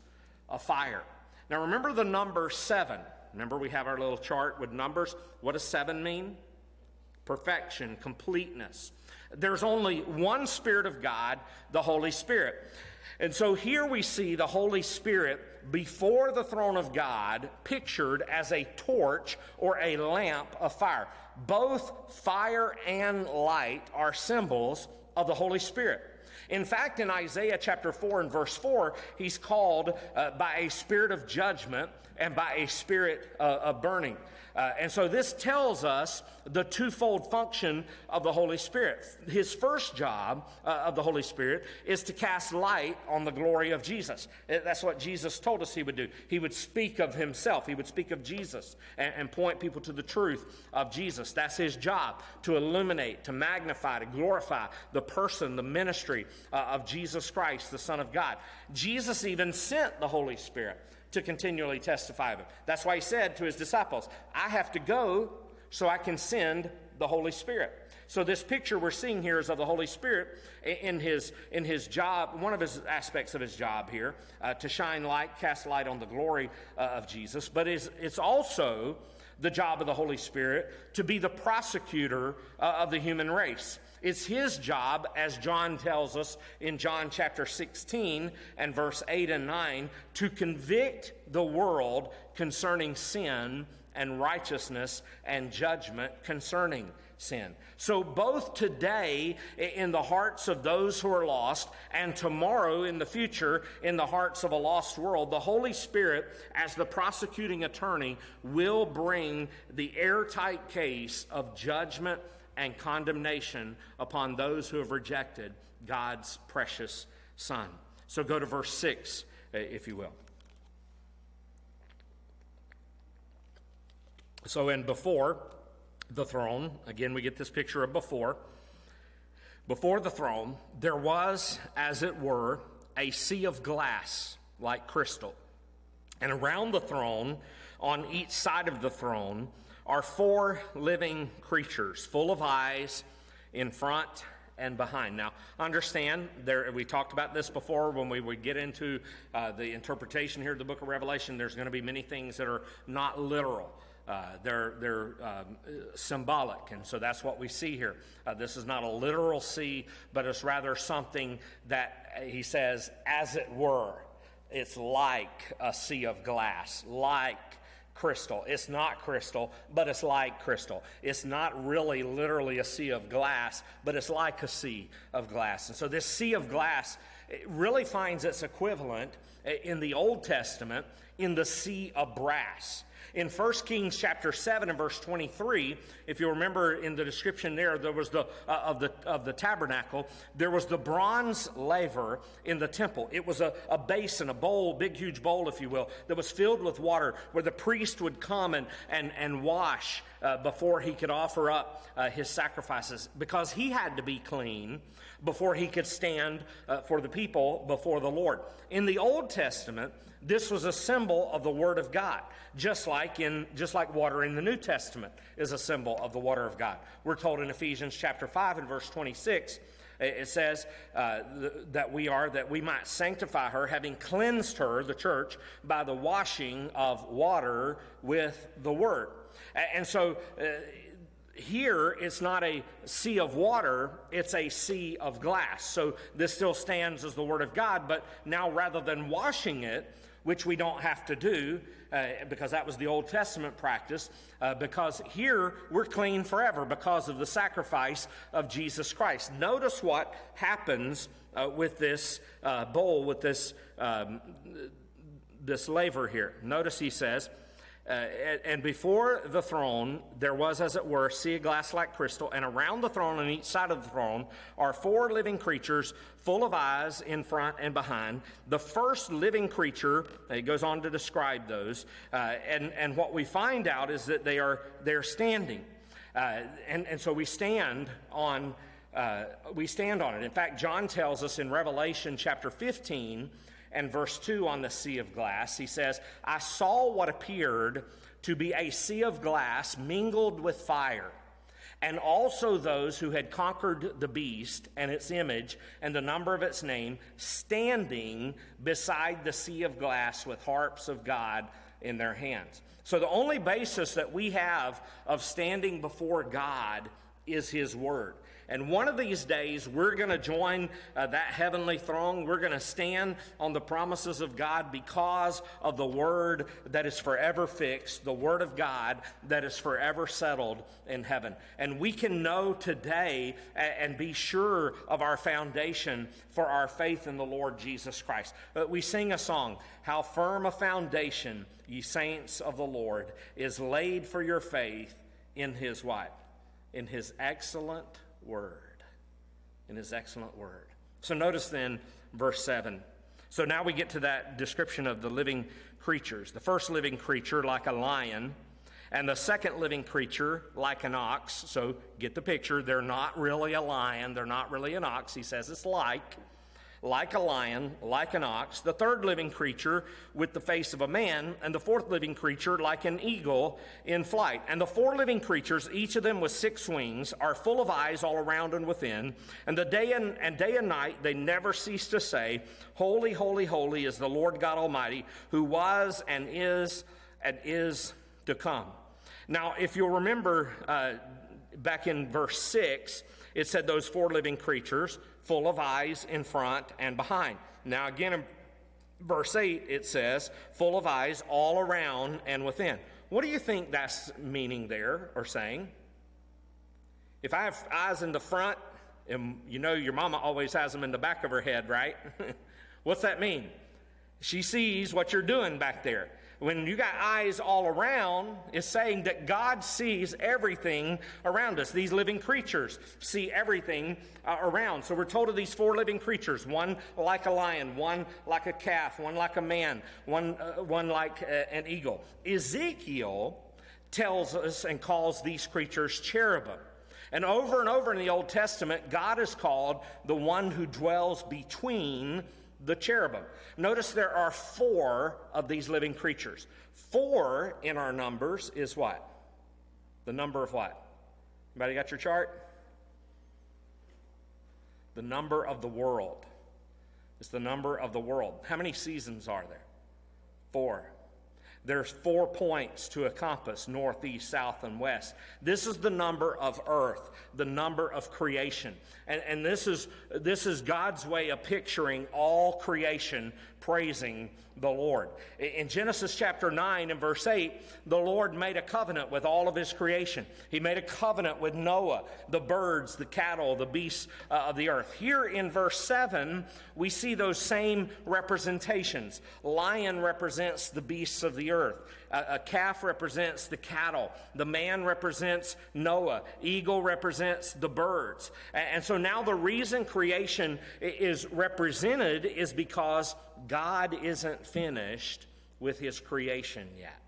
of fire. Now remember the number seven. Remember, we have our little chart with numbers. What does seven mean? Perfection, completeness. There's only one Spirit of God, the Holy Spirit. And so here we see the Holy Spirit before the throne of God pictured as a torch or a lamp of fire. Both fire and light are symbols of the Holy Spirit. In fact, in Isaiah chapter 4 and verse 4, he's called uh, by a spirit of judgment and by a spirit uh, of burning. Uh, and so this tells us the twofold function of the Holy Spirit. His first job uh, of the Holy Spirit is to cast light on the glory of Jesus. Uh, that's what Jesus told us he would do. He would speak of himself, he would speak of Jesus and, and point people to the truth of Jesus. That's his job to illuminate, to magnify, to glorify the person, the ministry uh, of Jesus Christ, the Son of God. Jesus even sent the Holy Spirit to continually testify of him. That's why he said to his disciples, I have to go so I can send the Holy Spirit. So this picture we're seeing here is of the Holy Spirit in his in his job, one of his aspects of his job here, uh, to shine light, cast light on the glory uh, of Jesus. But it's, it's also the job of the Holy Spirit to be the prosecutor uh, of the human race. It's his job, as John tells us in John chapter 16 and verse 8 and 9, to convict the world concerning sin and righteousness and judgment concerning sin. So, both today in the hearts of those who are lost, and tomorrow in the future in the hearts of a lost world, the Holy Spirit, as the prosecuting attorney, will bring the airtight case of judgment and condemnation upon those who have rejected God's precious Son. So go to verse 6, uh, if you will. So, in before the throne, again, we get this picture of before. Before the throne, there was, as it were, a sea of glass like crystal. And around the throne, on each side of the throne, are four living creatures full of eyes in front and behind. Now, understand, there, we talked about this before when we would get into uh, the interpretation here of the book of Revelation. There's going to be many things that are not literal. Uh, they're they're um, symbolic, and so that's what we see here. Uh, this is not a literal sea, but it's rather something that uh, he says, as it were, it's like a sea of glass, like crystal. It's not crystal, but it's like crystal. It's not really literally a sea of glass, but it's like a sea of glass. And so this sea of glass really finds its equivalent in the Old Testament in the sea of brass. In 1 Kings chapter 7 and verse 23, if you remember in the description there, there was the, uh, of, the, of the tabernacle, there was the bronze laver in the temple. It was a, a basin, a bowl, big, huge bowl, if you will, that was filled with water where the priest would come and, and, and wash uh, before he could offer up uh, his sacrifices because he had to be clean before he could stand uh, for the people before the Lord. In the Old Testament, this was a symbol of the Word of God, just like in just like water in the New Testament is a symbol of the water of God. We're told in Ephesians chapter 5 and verse 26 It says uh, th- that we are, that we might sanctify her, having cleansed her, the church, by the washing of water with the word. And so uh, here it's not a sea of water, it's a sea of glass. So this still stands as the word of God, but now rather than washing it, which we don't have to do uh, because that was the Old Testament practice, uh, because here we're clean forever because of the sacrifice of Jesus Christ. Notice what happens uh, with this uh, bowl, with this, um, this laver here. Notice he says, uh, and before the throne, there was, as it were, sea glass like crystal, and around the throne on each side of the throne are four living creatures full of eyes in front and behind. The first living creature, he goes on to describe those, uh, and, and what we find out is that they are they're standing. Uh, and, and so we stand on uh, we stand on it. In fact, John tells us in Revelation chapter 15 and verse 2 on the sea of glass. He says, I saw what appeared to be a sea of glass mingled with fire, and also those who had conquered the beast and its image and the number of its name, standing beside the sea of glass with harps of God in their hands. So the only basis that we have of standing before God is His Word. And one of these days, we're going to join uh, that heavenly throne. We're going to stand on the promises of God because of the word that is forever fixed, the word of God that is forever settled in heaven. And we can know today and be sure of our foundation for our faith in the Lord Jesus Christ. But we sing a song, How Firm a Foundation, ye saints of the Lord, is laid for your faith in his what? In his excellent word. In his excellent word. So notice then verse 7. So now we get to that description of the living creatures. The first living creature, like a lion, and the second living creature, like an ox. So get the picture. They're not really a lion, they're not really an ox. He says it's like like a lion, like an ox, the third living creature with the face of a man, and the fourth living creature like an eagle in flight. And the four living creatures, each of them with six wings, are full of eyes all around and within. And the day and, and day and night they never cease to say, Holy, holy, holy is the Lord God Almighty, who was and is and is to come. Now, if you'll remember uh, back in verse 6, it said those four living creatures full of eyes in front and behind. Now, again, in verse 8, it says, full of eyes all around and within. What do you think that's meaning there or saying? If I have eyes in the front, and you know your mama always has them in the back of her head, right? What's that mean? She sees what you're doing back there when you got eyes all around, is saying that God sees everything around us. These living creatures see everything uh, around. So we're told of these four living creatures one like a lion, one like a calf, one like a man, one, uh, one like uh, an eagle. Ezekiel tells us and calls these creatures cherubim. And over and over in the Old Testament, God is called the one who dwells between the cherubim. Notice there are four of these living creatures. Four in our numbers is what? The number of what? Anybody got your chart? The number of the world. It's the number of the world. How many seasons are there? Four. There's four points to a compass north, east, south, and west. This is the number of earth, the number of creation. And, and this, is, this is God's way of picturing all creation praising the Lord. In Genesis chapter 9 and verse 8, the Lord made a covenant with all of his creation. He made a covenant with Noah, the birds, the cattle, the beasts uh, of the earth. Here in verse 7, we see those same representations. Lion represents the beasts of the earth. A, calf represents the cattle. The man represents Noah. Eagle represents the birds. And so now the reason creation is represented is because God isn't finished with his creation yet.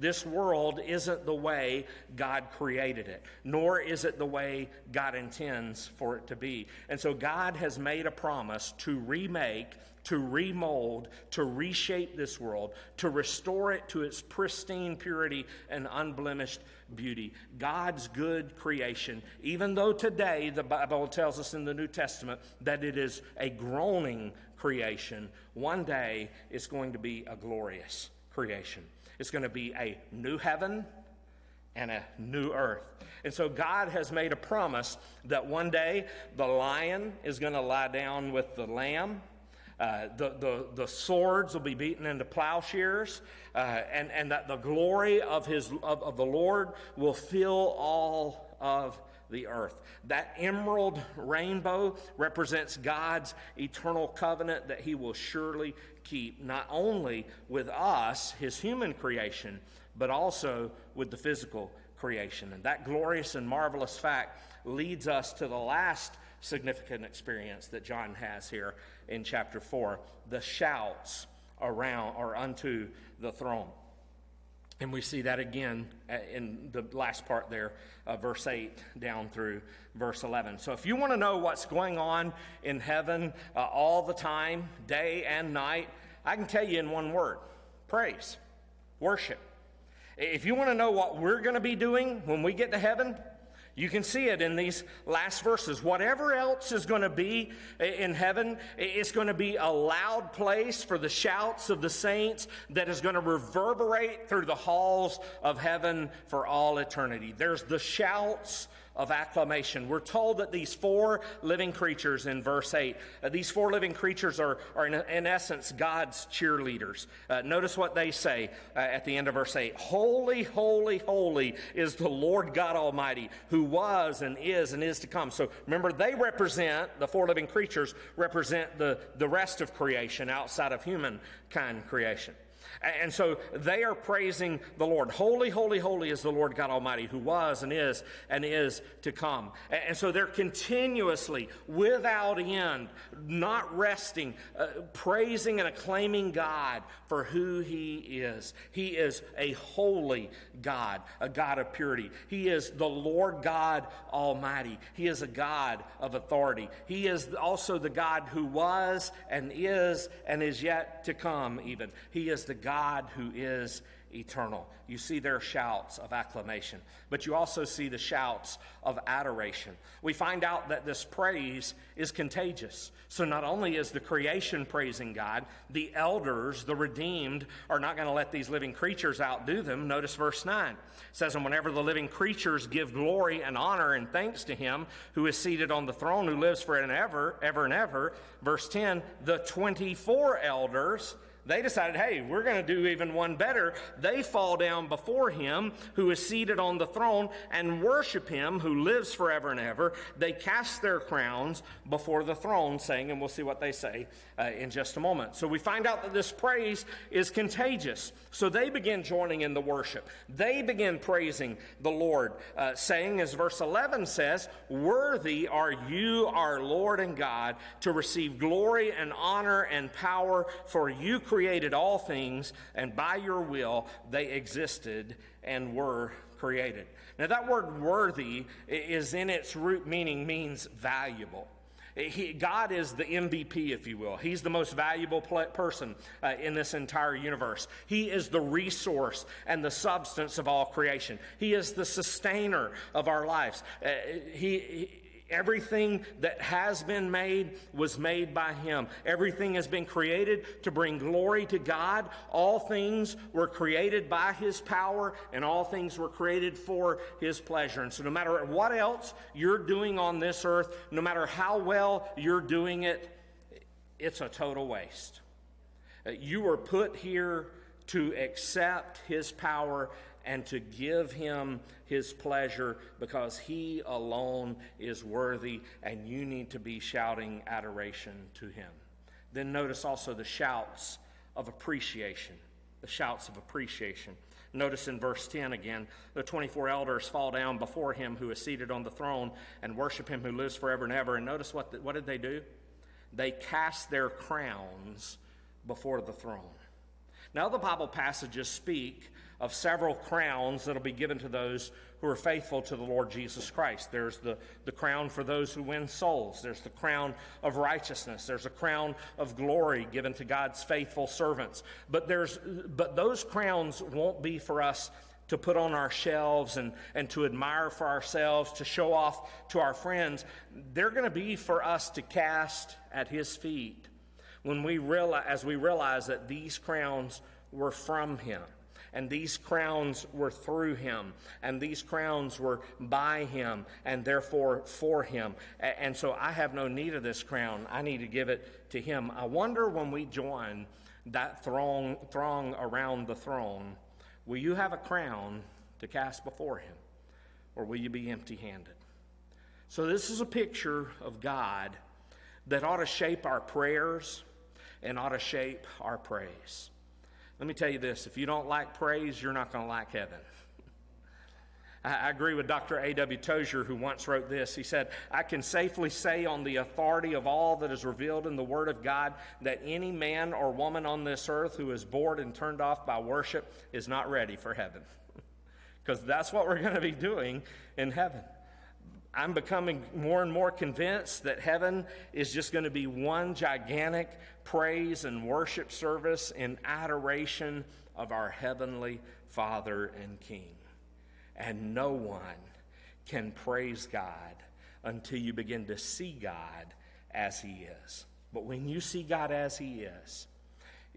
This world isn't the way God created it, nor is it the way God intends for it to be. And so God has made a promise to remake, to remold, to reshape this world, to restore it to its pristine purity and unblemished beauty. God's good creation, even though today the Bible tells us in the New Testament that it is a groaning creation, one day it's going to be a glorious creation. It's going to be a new heaven and a new earth. And so God has made a promise that one day the lion is going to lie down with the lamb. Uh, the, the, the swords will be beaten into plowshares, uh, and, and that the glory of, his, of, of the Lord will fill all of the earth. That emerald rainbow represents God's eternal covenant that he will surely keep, not only with us, his human creation, but also with the physical creation. And that glorious and marvelous fact leads us to the last significant experience that John has here in chapter 4 the shouts around or unto the throne. And we see that again uh, in the last part there, uh, verse 8 down through verse 11. So if you want to know what's going on in heaven uh, all the time, day and night, I can tell you in one word praise, worship. If you want to know what we're going to be doing when we get to heaven, you can see it in these last verses. Whatever else is going to be in heaven, it's going to be a loud place for the shouts of the saints that is going to reverberate through the halls of heaven for all eternity. There's the shouts of acclamation. We're told that these four living creatures in verse 8, uh, these four living creatures are, are in, in essence God's cheerleaders. Uh, notice what they say uh, at the end of verse 8 Holy, holy, holy is the Lord God Almighty, who was and is and is to come. So remember, they represent, the four living creatures represent the, the rest of creation outside of humankind creation. And so they are praising the Lord. Holy, holy, holy is the Lord God Almighty, who was and is and is to come. And so they're continuously, without end, not resting, uh, praising and acclaiming God for who He is. He is a holy God, a God of purity. He is the Lord God Almighty. He is a God of authority. He is also the God who was and is and is yet to come, even. He is the God God who is eternal. You see their shouts of acclamation, but you also see the shouts of adoration. We find out that this praise is contagious. So not only is the creation praising God, the elders, the redeemed, are not going to let these living creatures outdo them. Notice verse 9 it says, And whenever the living creatures give glory and honor and thanks to him who is seated on the throne, who lives for and ever, ever and ever, verse 10, the 24 elders they decided, hey, we're going to do even one better. They fall down before him who is seated on the throne and worship him who lives forever and ever. They cast their crowns before the throne, saying, and we'll see what they say uh, in just a moment. So we find out that this praise is contagious. So they begin joining in the worship. They begin praising the Lord, uh, saying, as verse 11 says, Worthy are you, our Lord and God, to receive glory and honor and power, for you created all things, and by your will they existed and were created. Now, that word worthy is in its root meaning means valuable. He, God is the MVP, if you will. He's the most valuable person uh, in this entire universe. He is the resource and the substance of all creation. He is the sustainer of our lives. Uh, he, Everything that has been made was made by Him. Everything has been created to bring glory to God. All things were created by His power, and all things were created for His pleasure. And so, no matter what else you're doing on this earth, no matter how well you're doing it, it's a total waste. Uh, you were put here to accept His power and to give him his pleasure because he alone is worthy and you need to be shouting adoration to him. Then notice also the shouts of appreciation. The shouts of appreciation. Notice in verse 10 again, the 24 elders fall down before him who is seated on the throne and worship him who lives forever and ever. And notice what, the, what did they do? They cast their crowns before the throne. Now, the Bible passages speak of several crowns that'll be given to those who are faithful to the Lord Jesus Christ. There's the, the crown for those who win souls, there's the crown of righteousness, there's a crown of glory given to God's faithful servants. But, there's, but those crowns won't be for us to put on our shelves and, and to admire for ourselves, to show off to our friends. They're going to be for us to cast at His feet when we realize, as we realize that these crowns were from Him. And these crowns were through him, and these crowns were by him, and therefore for him. And so I have no need of this crown. I need to give it to him. I wonder when we join that throng, throng around the throne Will you have a crown to cast before him, or will you be empty handed? So, this is a picture of God that ought to shape our prayers and ought to shape our praise. Let me tell you this if you don't like praise, you're not going to like heaven. I agree with Dr. A.W. Tozer, who once wrote this. He said, I can safely say, on the authority of all that is revealed in the Word of God, that any man or woman on this earth who is bored and turned off by worship is not ready for heaven. Because that's what we're going to be doing in heaven. I'm becoming more and more convinced that heaven is just going to be one gigantic praise and worship service in adoration of our Heavenly Father and King. And no one can praise God until you begin to see God as He is. But when you see God as He is,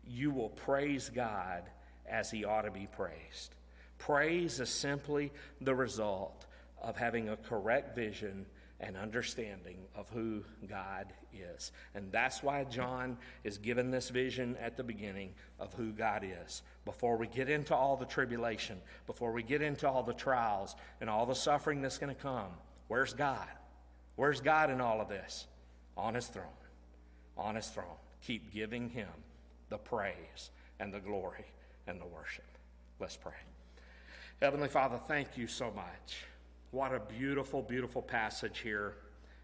you will praise God as He ought to be praised. Praise is simply the result of having a correct vision and understanding of who God is. And that's why John is given this vision at the beginning of who God is. Before we get into all the tribulation, before we get into all the trials and all the suffering that's going to come, where's God? Where's God in all of this? On his throne. On his throne. Keep giving him the praise and the glory and the worship. Let's pray. Heavenly Father, thank you so much what a beautiful, beautiful passage here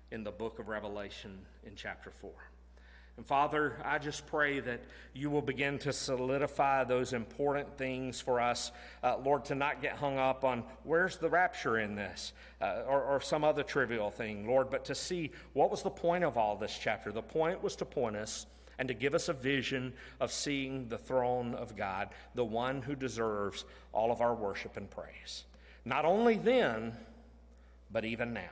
in the book of Revelation in chapter 4. And Father, I just pray that you will begin to solidify those important things for us, uh, Lord, to not get hung up on where's the rapture in this uh, or, or some other trivial thing, Lord, but to see what was the point of all this chapter. The point was to point us and to give us a vision of seeing the throne of God, the one who deserves all of our worship and praise. Not only then, but even now.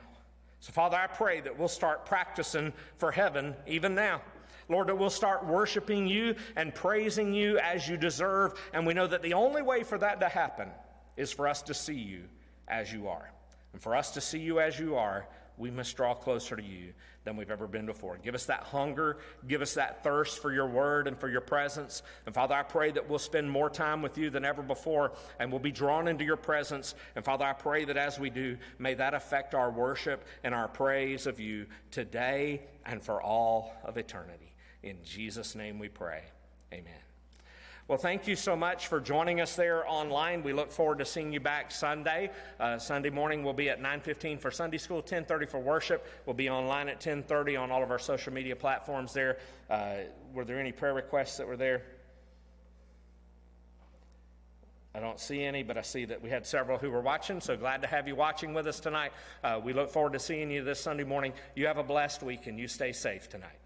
So, Father, I pray that we'll start practicing for heaven even now. Lord, that we'll start worshiping you and praising you as you deserve. And we know that the only way for that to happen is for us to see you as you are. And for us to see you as you are, we must draw closer to you than we've ever been before. Give us that hunger, give us that thirst for your word and for your presence. And Father, I pray that we'll spend more time with you than ever before and we'll be drawn into your presence. And Father, I pray that as we do, may that affect our worship and our praise of you today and for all of eternity. In Jesus' name we pray. Amen. Well, thank you so much for joining us there online. We look forward to seeing you back Sunday. Uh, Sunday morning we'll be at 9:15 for Sunday school, 10:30 for worship. We'll be online at 10:30 on all of our social media platforms. There, uh, were there any prayer requests that were there? I don't see any, but I see that we had several who were watching. So glad to have you watching with us tonight. Uh, we look forward to seeing you this Sunday morning. You have a blessed week and you stay safe tonight.